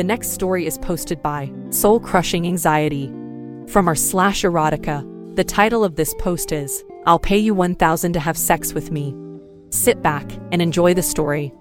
The next story is posted by Soul Crushing Anxiety. From our slash erotica, the title of this post is I'll pay you 1000 to have sex with me. Sit back and enjoy the story.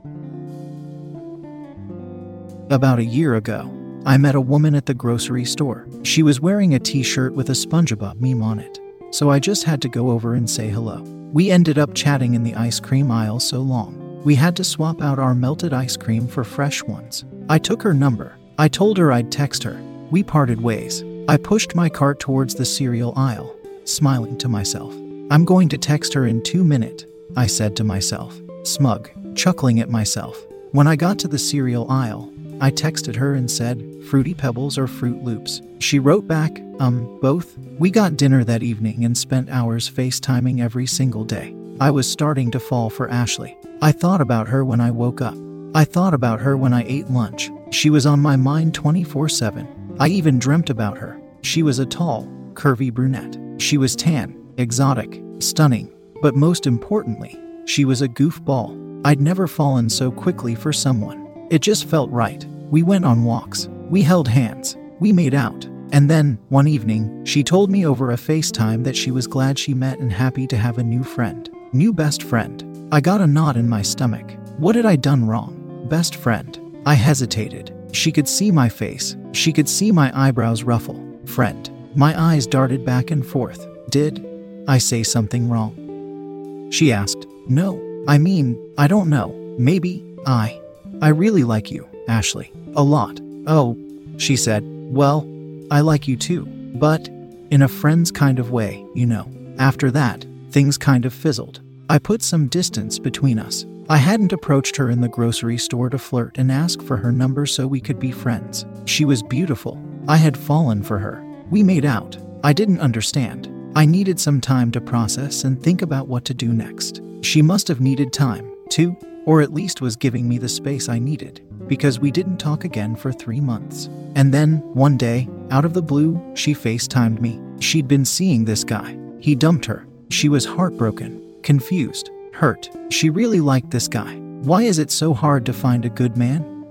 About a year ago, I met a woman at the grocery store. She was wearing a t shirt with a SpongeBob meme on it, so I just had to go over and say hello. We ended up chatting in the ice cream aisle so long, we had to swap out our melted ice cream for fresh ones. I took her number. I told her I'd text her. We parted ways. I pushed my cart towards the cereal aisle, smiling to myself. I'm going to text her in two minutes, I said to myself, smug, chuckling at myself. When I got to the cereal aisle, I texted her and said, Fruity Pebbles or Froot Loops. She wrote back, um, both. We got dinner that evening and spent hours FaceTiming every single day. I was starting to fall for Ashley. I thought about her when I woke up. I thought about her when I ate lunch. She was on my mind 24 7. I even dreamt about her. She was a tall, curvy brunette. She was tan, exotic, stunning, but most importantly, she was a goofball. I'd never fallen so quickly for someone. It just felt right. We went on walks. We held hands. We made out. And then, one evening, she told me over a FaceTime that she was glad she met and happy to have a new friend. New best friend. I got a knot in my stomach. What had I done wrong? Best friend. I hesitated. She could see my face. She could see my eyebrows ruffle. Friend. My eyes darted back and forth. Did I say something wrong? She asked. No. I mean, I don't know. Maybe I. I really like you, Ashley. A lot. Oh, she said. Well, I like you too. But in a friend's kind of way, you know. After that, things kind of fizzled. I put some distance between us. I hadn't approached her in the grocery store to flirt and ask for her number so we could be friends. She was beautiful. I had fallen for her. We made out. I didn't understand. I needed some time to process and think about what to do next. She must have needed time, too, or at least was giving me the space I needed, because we didn't talk again for three months. And then, one day, out of the blue, she FaceTimed me. She'd been seeing this guy. He dumped her. She was heartbroken, confused, hurt. She really liked this guy. Why is it so hard to find a good man?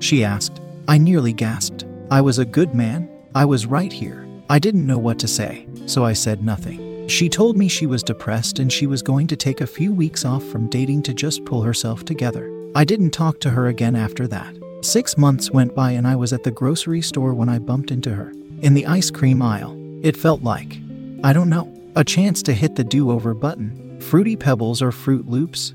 She asked. I nearly gasped. I was a good man. I was right here. I didn't know what to say, so I said nothing. She told me she was depressed and she was going to take a few weeks off from dating to just pull herself together. I didn't talk to her again after that. Six months went by and I was at the grocery store when I bumped into her. In the ice cream aisle. It felt like, I don't know, a chance to hit the do over button. Fruity Pebbles or Froot Loops?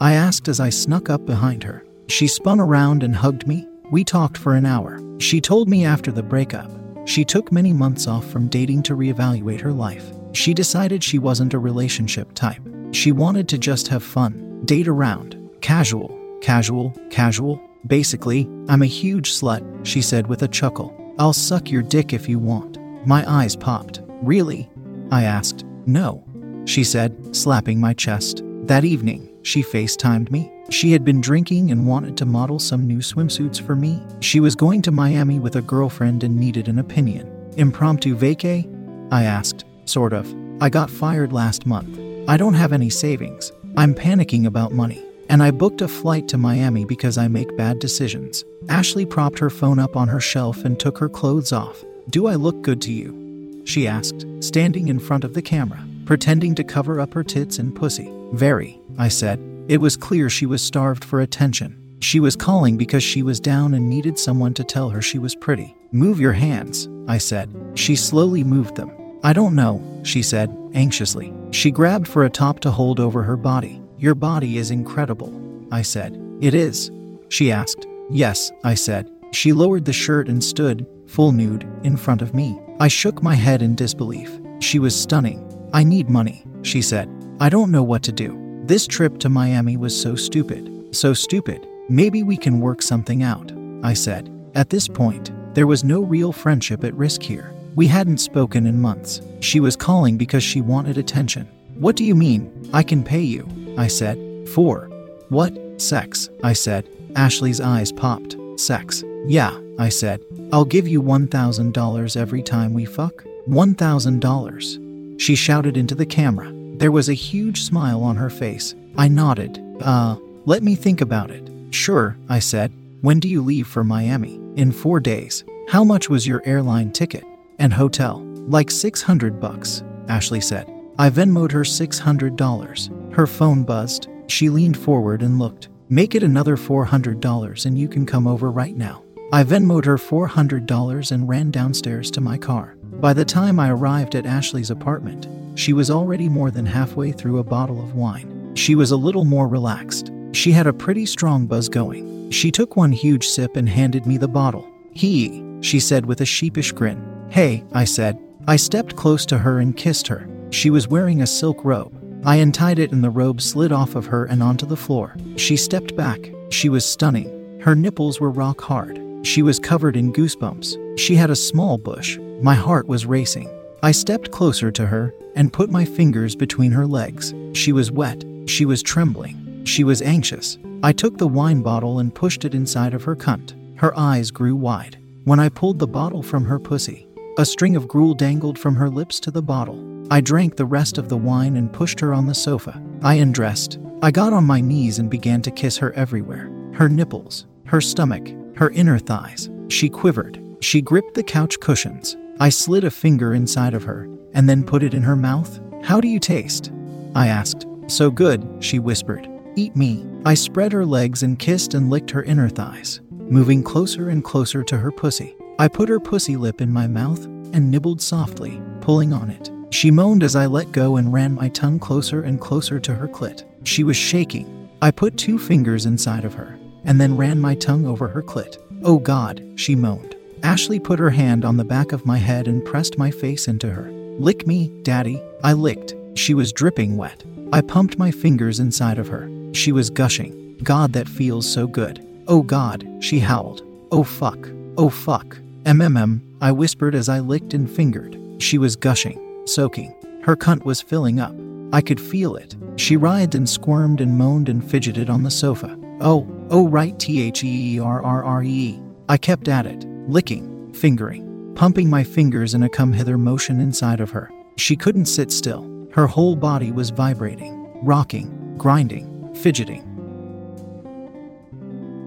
I asked as I snuck up behind her. She spun around and hugged me. We talked for an hour. She told me after the breakup, she took many months off from dating to reevaluate her life. She decided she wasn't a relationship type. She wanted to just have fun, date around, casual, casual, casual. Basically, I'm a huge slut, she said with a chuckle. I'll suck your dick if you want. My eyes popped. Really? I asked. No, she said, slapping my chest. That evening, she FaceTimed me. She had been drinking and wanted to model some new swimsuits for me. She was going to Miami with a girlfriend and needed an opinion. Impromptu vacay? I asked, sort of. I got fired last month. I don't have any savings. I'm panicking about money. And I booked a flight to Miami because I make bad decisions. Ashley propped her phone up on her shelf and took her clothes off. Do I look good to you? She asked, standing in front of the camera pretending to cover up her tits and pussy. Very, I said. It was clear she was starved for attention. She was calling because she was down and needed someone to tell her she was pretty. Move your hands, I said. She slowly moved them. I don't know, she said, anxiously. She grabbed for a top to hold over her body. Your body is incredible, I said. It is? She asked. Yes, I said. She lowered the shirt and stood, full nude, in front of me. I shook my head in disbelief. She was stunning. I need money, she said. I don't know what to do. This trip to Miami was so stupid. So stupid. Maybe we can work something out, I said. At this point, there was no real friendship at risk here. We hadn't spoken in months. She was calling because she wanted attention. What do you mean? I can pay you, I said. For what? Sex, I said. Ashley's eyes popped. Sex. Yeah, I said. I'll give you $1,000 every time we fuck. $1,000. She shouted into the camera. There was a huge smile on her face. I nodded. Uh, let me think about it. Sure, I said. When do you leave for Miami? In four days. How much was your airline ticket? And hotel? Like 600 bucks, Ashley said. I Venmoed her $600. Her phone buzzed. She leaned forward and looked. Make it another $400 and you can come over right now. I Venmoed her $400 and ran downstairs to my car. By the time I arrived at Ashley's apartment, she was already more than halfway through a bottle of wine. She was a little more relaxed. She had a pretty strong buzz going. She took one huge sip and handed me the bottle. He, she said with a sheepish grin. Hey, I said. I stepped close to her and kissed her. She was wearing a silk robe. I untied it and the robe slid off of her and onto the floor. She stepped back. She was stunning. Her nipples were rock hard. She was covered in goosebumps. She had a small bush. My heart was racing. I stepped closer to her and put my fingers between her legs. She was wet. She was trembling. She was anxious. I took the wine bottle and pushed it inside of her cunt. Her eyes grew wide. When I pulled the bottle from her pussy, a string of gruel dangled from her lips to the bottle. I drank the rest of the wine and pushed her on the sofa. I undressed. I got on my knees and began to kiss her everywhere her nipples, her stomach, her inner thighs. She quivered. She gripped the couch cushions. I slid a finger inside of her and then put it in her mouth. How do you taste? I asked. So good, she whispered. Eat me. I spread her legs and kissed and licked her inner thighs, moving closer and closer to her pussy. I put her pussy lip in my mouth and nibbled softly, pulling on it. She moaned as I let go and ran my tongue closer and closer to her clit. She was shaking. I put two fingers inside of her and then ran my tongue over her clit. Oh God, she moaned. Ashley put her hand on the back of my head and pressed my face into her. Lick me, Daddy. I licked. She was dripping wet. I pumped my fingers inside of her. She was gushing. God, that feels so good. Oh God, she howled. Oh fuck. Oh fuck. MMM, I whispered as I licked and fingered. She was gushing, soaking. Her cunt was filling up. I could feel it. She writhed and squirmed and moaned and fidgeted on the sofa. Oh, oh, right, T H E E R R R E. I kept at it, licking, fingering, pumping my fingers in a come hither motion inside of her. She couldn't sit still. Her whole body was vibrating, rocking, grinding fidgeting.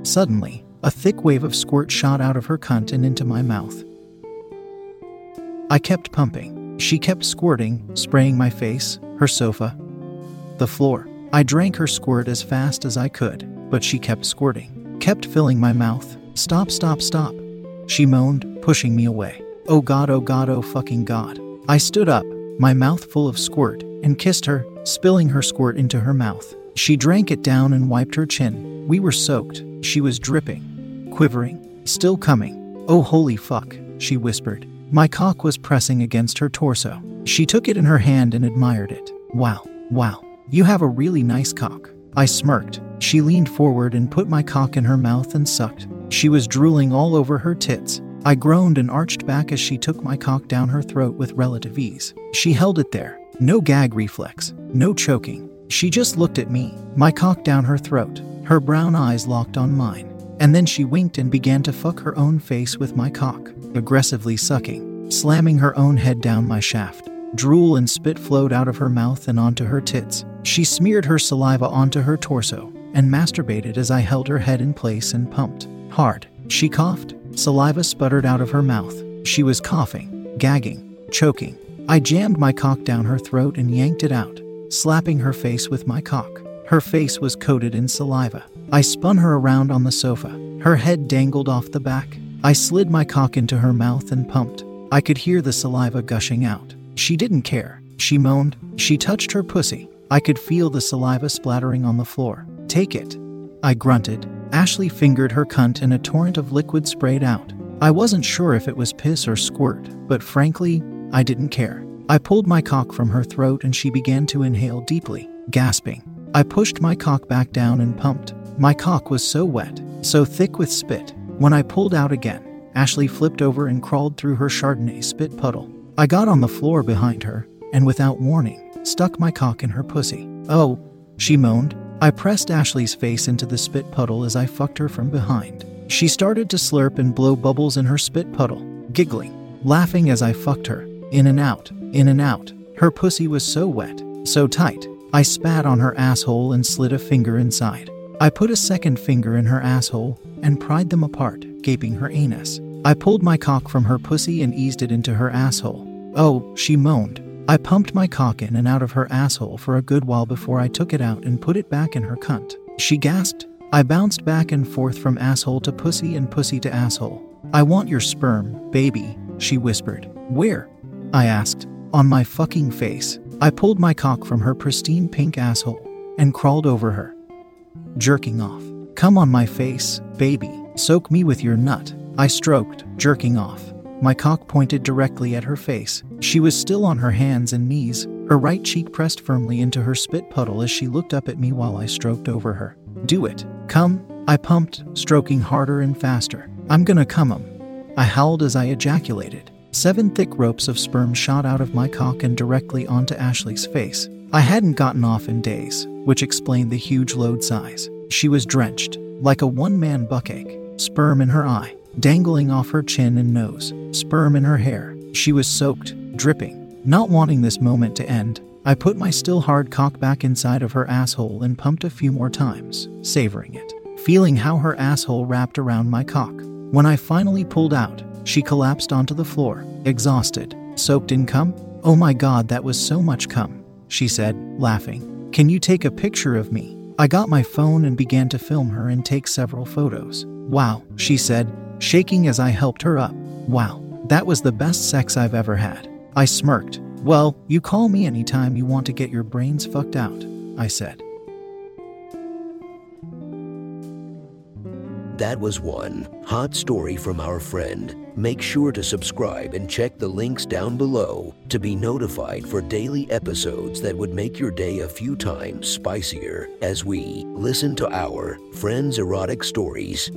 Suddenly, a thick wave of squirt shot out of her cunt and into my mouth. I kept pumping. She kept squirting, spraying my face, her sofa, the floor. I drank her squirt as fast as I could, but she kept squirting, kept filling my mouth. Stop, stop, stop. She moaned, pushing me away. Oh God, oh God, oh fucking God. I stood up, my mouth full of squirt, and kissed her, spilling her squirt into her mouth. She drank it down and wiped her chin. We were soaked. She was dripping, quivering, still coming. Oh, holy fuck, she whispered. My cock was pressing against her torso. She took it in her hand and admired it. Wow, wow, you have a really nice cock. I smirked. She leaned forward and put my cock in her mouth and sucked. She was drooling all over her tits. I groaned and arched back as she took my cock down her throat with relative ease. She held it there. No gag reflex, no choking. She just looked at me, my cock down her throat, her brown eyes locked on mine. And then she winked and began to fuck her own face with my cock, aggressively sucking, slamming her own head down my shaft. Drool and spit flowed out of her mouth and onto her tits. She smeared her saliva onto her torso and masturbated as I held her head in place and pumped. Hard. She coughed. Saliva sputtered out of her mouth. She was coughing, gagging, choking. I jammed my cock down her throat and yanked it out. slapping her face with my cock. Her face was coated in saliva. I spun her around on the sofa. Her head dangled off the back. I slid my cock into her mouth and pumped. I could hear the saliva gushing out. She didn't care. She moaned. She touched her pussy. I could feel the saliva splattering on the floor. Take it. I grunted. Ashley fingered her cunt and a torrent of liquid sprayed out. I wasn't sure if it was piss or squirt, but frankly, I didn't care. I pulled my cock from her throat and she began to inhale deeply, gasping. I pushed my cock back down and pumped. My cock was so wet, so thick with spit. When I pulled out again, Ashley flipped over and crawled through her Chardonnay spit puddle. I got on the floor behind her and, without warning, stuck my cock in her pussy. Oh, she moaned. I pressed Ashley's face into the spit puddle as I fucked her from behind. She started to slurp and blow bubbles in her spit puddle, giggling, laughing as I fucked her. In and out, in and out. Her pussy was so wet, so tight. I spat on her asshole and slid a finger inside. I put a second finger in her asshole and pried them apart, gaping her anus. I pulled my cock from her pussy and eased it into her asshole. Oh, she moaned. I pumped my cock in and out of her asshole for a good while before I took it out and put it back in her cunt. She gasped. I bounced back and forth from asshole to pussy and pussy to asshole. I want your sperm, baby, she whispered. Where? I asked. On my fucking face. I pulled my cock from her pristine pink asshole and crawled over her, jerking off. Come on my face, baby. Soak me with your nut. I stroked, jerking off. My cock pointed directly at her face. She was still on her hands and knees, her right cheek pressed firmly into her spit puddle as she looked up at me while I stroked over her. Do it. Come. I pumped, stroking harder and faster. I'm gonna come 'em. I howled as I ejaculated. Seven thick ropes of sperm shot out of my cock and directly onto Ashley's face. I hadn't gotten off in days, which explained the huge load size. She was drenched, like a one man bukkake, sperm in her eye, dangling off her chin and nose, sperm in her hair. She was soaked, dripping. Not wanting this moment to end, I put my still hard cock back inside of her asshole and pumped a few more times, savoring it, feeling how her asshole wrapped around my cock. When I finally pulled out, she collapsed onto the floor, exhausted, soaked in cum. Oh my god, that was so much cum, she said, laughing. Can you take a picture of me? I got my phone and began to film her and take several photos. Wow, she said, shaking as I helped her up. Wow, that was the best sex I've ever had. I smirked. Well, you call me anytime you want to get your brains fucked out, I said. That was one hot story from our friend. Make sure to subscribe and check the links down below to be notified for daily episodes that would make your day a few times spicier as we listen to our friends' erotic stories.